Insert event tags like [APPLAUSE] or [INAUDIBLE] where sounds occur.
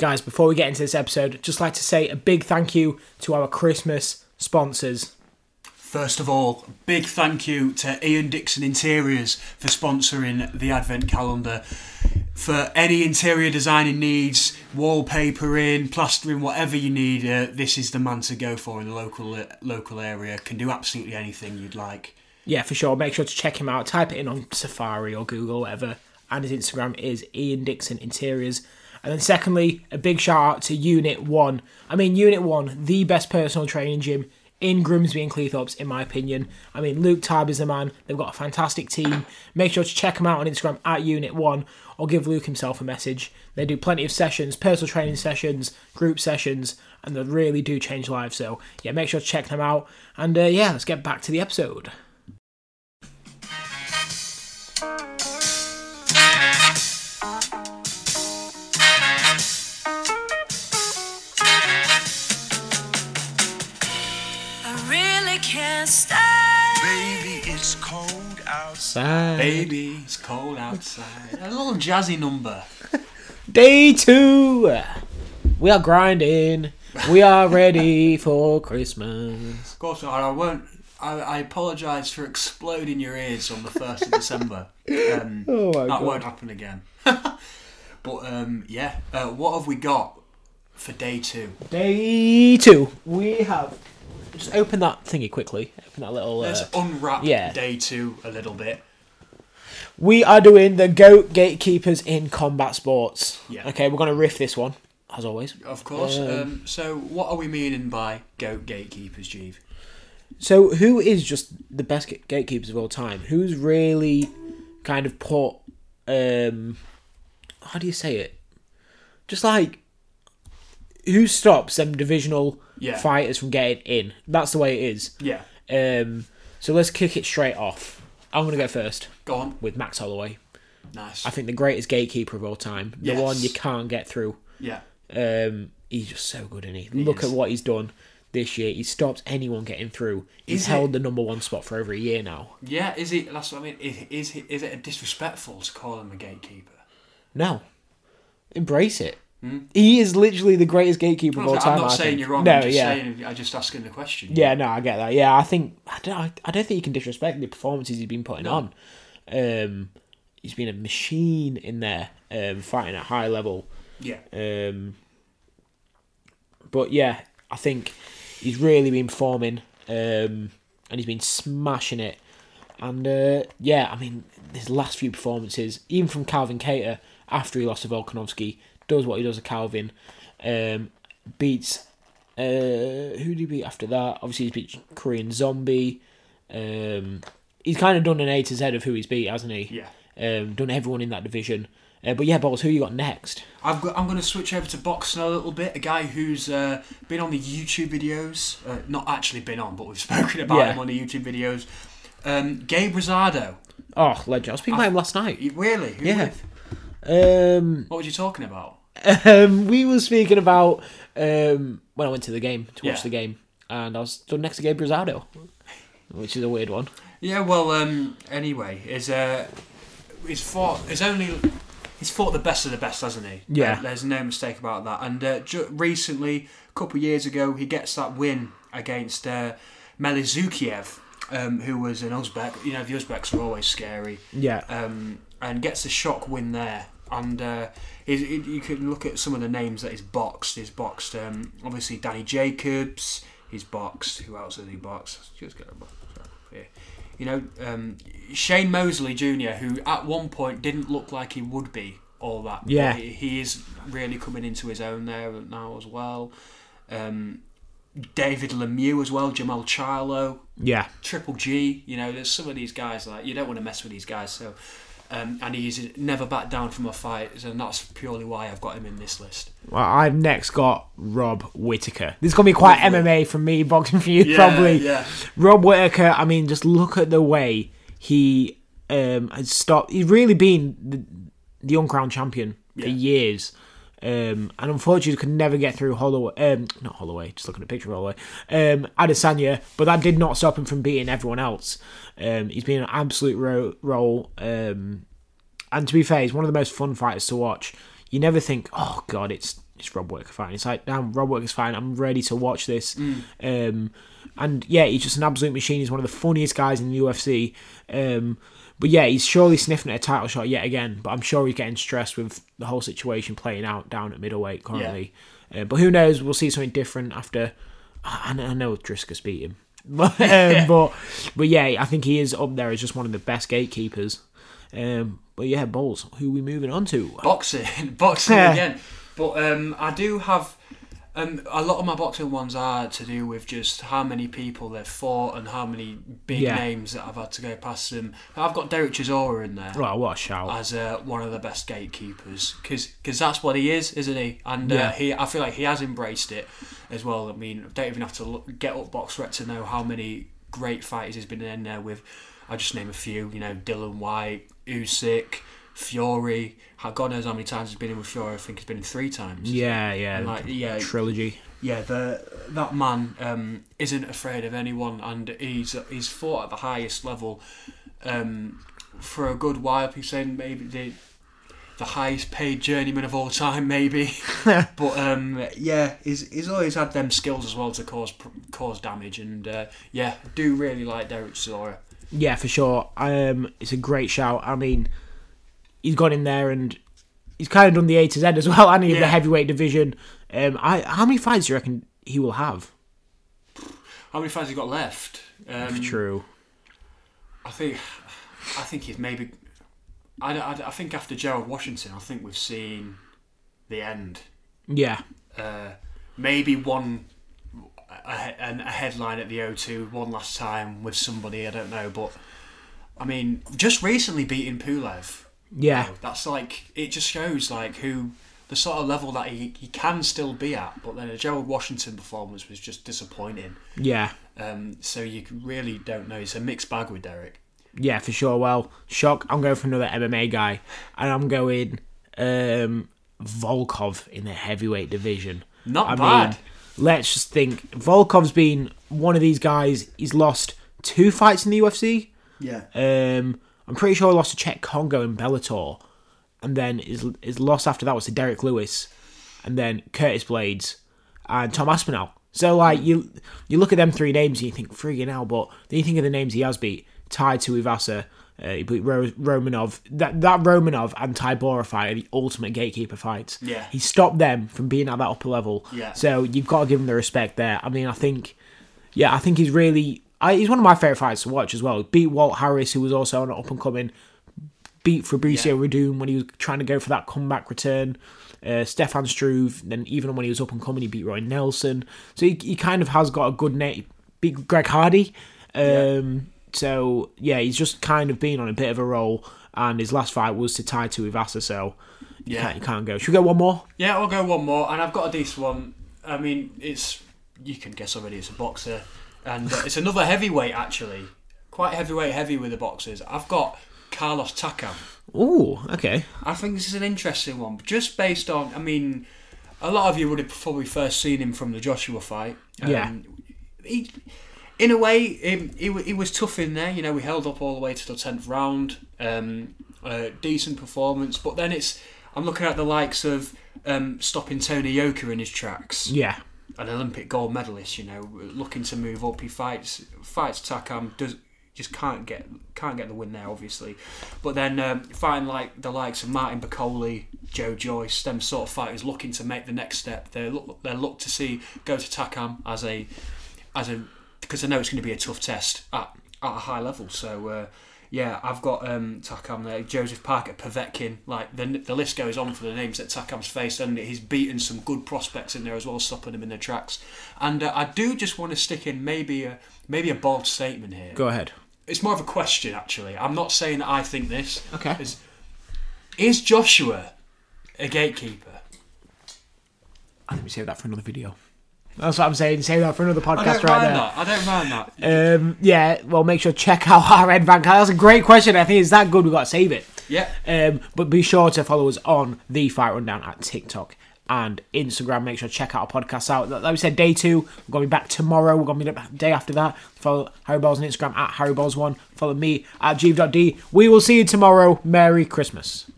Guys, before we get into this episode, just like to say a big thank you to our Christmas sponsors. First of all, big thank you to Ian Dixon Interiors for sponsoring the Advent calendar. For any interior designing needs, wallpapering, plastering, whatever you need, uh, this is the man to go for in the local uh, local area. Can do absolutely anything you'd like. Yeah, for sure. Make sure to check him out. Type it in on Safari or Google, whatever. And his Instagram is Ian Dixon Interiors. And then, secondly, a big shout out to Unit 1. I mean, Unit 1, the best personal training gym in Grimsby and Cleethorpes, in my opinion. I mean, Luke Tab is the man. They've got a fantastic team. Make sure to check them out on Instagram at Unit 1 or give Luke himself a message. They do plenty of sessions, personal training sessions, group sessions, and they really do change lives. So, yeah, make sure to check them out. And uh, yeah, let's get back to the episode. Baby, it's cold outside. Baby, it's cold outside. A little jazzy number. [LAUGHS] Day two. We are grinding. We are ready for Christmas. Of course, I won't. I, I apologise for exploding your ears on the first of December. [LAUGHS] Um, Oh my that God. won't happen again. [LAUGHS] but um, yeah, uh, what have we got for day two? Day two. We have. Just open that thingy quickly. Open that little. Uh, Let's unwrap yeah. day two a little bit. we are doing the GOAT Gatekeepers in combat sports. Yeah. Okay, we're going to riff this one, as always. Of course. Um, Um, so, what are we meaning by goat gatekeepers, Jeeve? So, who is just the best gatekeepers of all time? Who's really kind of put. um How do you say it? Just like. Who stops them divisional Yeah. fighters from getting in? That's the way it is. Yeah. Um, so let's kick it straight off. I'm going to go first Go on. with Max Holloway. Nice. I think the greatest gatekeeper of all time. The Yes. one you can't get through. yeah. Um, he's just so good, isn't he? Look is. at what he's done this year. He stopped anyone getting through. He's Is held it- the number one spot for over a year now. Yeah. Is it? That's what I mean. Is is, is it disrespectful to call him a gatekeeper? No. Embrace it. He is literally the greatest gatekeeper of all Hmm? I'm time. not I saying think. you're wrong. No, I'm just yeah. saying. I'm just asking the question. Yeah, no, I get that. Yeah, I think I don't. I, don't think you can disrespect the performances he's been putting on. Um, he's been a machine in there, um, fighting at high level. Yeah. Um, but yeah, I think he's really been performing, um, and he's been smashing it. And uh, yeah, I mean, his last few performances, even from Calvin Kattar after he lost to Volkanovski, does what he does to Calvin. Um, beats uh, who did he beat after that? Obviously, he's beat Korean Zombie. Um, he's kind of done an A to Z of who he's beat, hasn't he? Yeah. Um, done everyone in that division. Uh, but yeah, Balls, who you got next? I've got, I'm going to switch over to boxing a little bit. A guy who's uh, been on the YouTube videos, uh, not actually been on, but we've [LAUGHS] spoken about Yeah. him on the YouTube videos. Um, Gabe Rosado. Oh, legend. I was speaking about him last night. Really? Who Yeah. with? Um, What were you talking about? Um, we were speaking about um, when I went to the game to watch Yeah. the game, and I was stood next to Gabe Rosado, which is a weird one. Yeah. Well. Um. Anyway, is uh, he's fought. He's only. He's fought the best of the best, hasn't he? Yeah. Uh, there's no mistake about that. And uh, ju- recently, a couple of years ago, he gets that win against uh, Melikuziev, um, who was an Uzbek. You know, the Uzbeks are always scary. Yeah, um, and gets a shock win there. And uh, he's, he- you can look at some of the names that he's boxed. He's boxed, um, obviously, Danny Jacobs. He's boxed. Who else has he boxed? Just get a box here. You know, um, Shane Mosley Jr., who at one point didn't look like he would be all that. Yeah. he, he is really coming into his own there now as well. Um, David Lemieux as well, Jermall Charlo. yeah, Triple G. You know, there's some of these guys like you don't want to mess with these guys. So, um, and he's never backed down from a fight, and that's purely why I've got him in this list. Well, I've next got Rob Whittaker. This is gonna be quite MMA from me, [LAUGHS] boxing for you, probably. yeah. Rob Whittaker. I mean, just look at the way he um, has stopped. He's really been the, the uncrowned champion for Yeah. years. Um, and unfortunately, could never get through Holloway. Um, not Holloway, just looking at a picture of Holloway. Um, Adesanya, but that did not stop him from beating everyone else. Um, he's been an absolute ro- role. Um, and to be fair, he's one of the most fun fighters to watch. you never think, oh god, it's it's Rob Whittaker fine. It's like, damn, Rob Whittaker's fine. I'm ready to watch this. Um, and yeah, he's just an absolute machine. He's one of the funniest guys in the UFC. But yeah, he's surely sniffing at a title shot yet again. But I'm sure he's getting stressed with the whole situation playing out down at middleweight currently. Uh, but who knows? We'll see something different after. I I know Dricus beat him, [LAUGHS] but, um, but but yeah, I think he is up there as just one of the best gatekeepers. Um, but yeah, balls. who we moving on to? boxing, [LAUGHS] boxing Yeah. [LAUGHS] again. But um, I do have um, a lot of my boxing ones are to do with just how many people they've fought and how many big Yeah. names that I've had to go past them. I've got Derek Chisora in there. Well, what a shout! As uh, one of the best gatekeepers, because that's what he is, isn't he? And uh, Yeah. he, I feel like he has embraced it as well. I mean, I don't even have to look, get up box rec to know how many great fighters he's been in there with. I just name a few. You know, Dillian Whyte, Usyk, Fury. God knows how many times he's been in with Fury. I think he's been in three times. yeah, yeah, And like, yeah, trilogy. yeah, the that man um, isn't afraid of anyone, and he's he's fought at the highest level um, for a good while. He's saying maybe the the highest paid journeyman of all time, maybe. [LAUGHS] but um, yeah, he's he's always had them skills as well to cause cause damage, and uh, yeah, I do really like Derek Chisora. Yeah, for sure. Um, it's a great shout. I mean, he's gone in there and he's kind of done the A to Z as well, and he of the heavyweight division. Um, I how many fights do you reckon he will have? How many fights he got left? Um, True. I think I think he's maybe. I, I, I think after Gerald Washington, I think we've seen the end. Yeah, uh, maybe one a, a, a headline at the O2 one last time with somebody I don't know, but I mean, just recently beating Pulev. Yeah, That's like it just shows like who the sort of level that he, he can still be at. But then a Gerald Washington performance was just disappointing. yeah, Um, so you really don't know. It's a mixed bag with Derek. yeah, for sure. Well, shock. I'm going for another MMA guy, and I'm going um, Volkov in the heavyweight division. Not I bad. mean, let's just think. Volkov's been one of these guys. He's lost two fights in the UFC. Yeah. Um, I'm pretty sure he lost to Cheick Kongo in Bellator, and then his his loss after that was to Derek Lewis, and then Curtis Blaydes and Tom Aspinall. So like you you look at them three names and you think friggin' hell, but then you think of the names he has beat: Tai Tuivasa, uh, he beat Ro- Romanov. That that Romanov and Tybura fight are the ultimate gatekeeper fights. Yeah. he stopped them from being at that upper level. Yeah. So you've got to give him the respect there. I mean, I think yeah, I think he's really. I, he's one of my favourite fighters to watch as well. Beat Walt Harris, who was also an up and coming. Beat Fabricio Werdum when he was trying to go for that comeback return. Uh, Stefan Struve, then even when he was up and coming, he beat Roy Nelson. So he, he kind of has got a good name. Beat Greg Hardy. Um, So yeah, he's just kind of been on a bit of a roll. And his last fight was to Tai Tuivasa, so you, Yeah. can't, you can't go. Should we go one more? Yeah, I'll go one more, and I've got a decent one. I mean, it's you can guess already. It's a boxer, and uh, it's another heavyweight actually, quite heavyweight heavy with the boxers. I've got Carlos Takam. Ooh, okay. I think this is an interesting one, just based on. I mean, a lot of you would have probably first seen him from the Joshua fight. Yeah. He, in a way, he, he, he was tough in there. You know, we held up all the way to the tenth round. Um, uh, decent performance, but then it's. I'm looking at the likes of um, stopping Tony Yoka in his tracks Yeah. An Olympic gold medalist, you know, looking to move up. He fights fights Takam, does just can't get can't get the win there, obviously. But then um, fighting like the likes of Martin Bakole, Joe Joyce, them sort of fighters looking to make the next step. They look they look to see go to Takam as a as a because I know it's going to be a tough test at, at a high level. So. Uh, yeah, I've got um, Takam there, Joseph Parker, Povetkin. Like the the list goes on for the names that Takam's faced, and he's beaten some good prospects in there as well, stopping them in their tracks. And uh, I do just want to stick in maybe a maybe a bold statement here. Go ahead. It's more of a question, actually. I'm not saying that I think this. Okay. Is, is Joshua a gatekeeper? I think we save that for another video. That's what I'm saying. Save that for another podcast right that. I don't mind that. Um, yeah, well, make sure to check out [LAUGHS] our Red Bank. That's a great question. I think it's that good. We've got to save it. Yeah. Um, but be sure to follow us on the Fight Rundown at TikTok and Instagram. Make sure to check out our podcast out. Like we said, day two. We're going to be back tomorrow. We're going to be back day after that. Follow Harry Balls on Instagram at Harry Balls1. Follow me at Jeeve.d. We will see you tomorrow. Merry Christmas.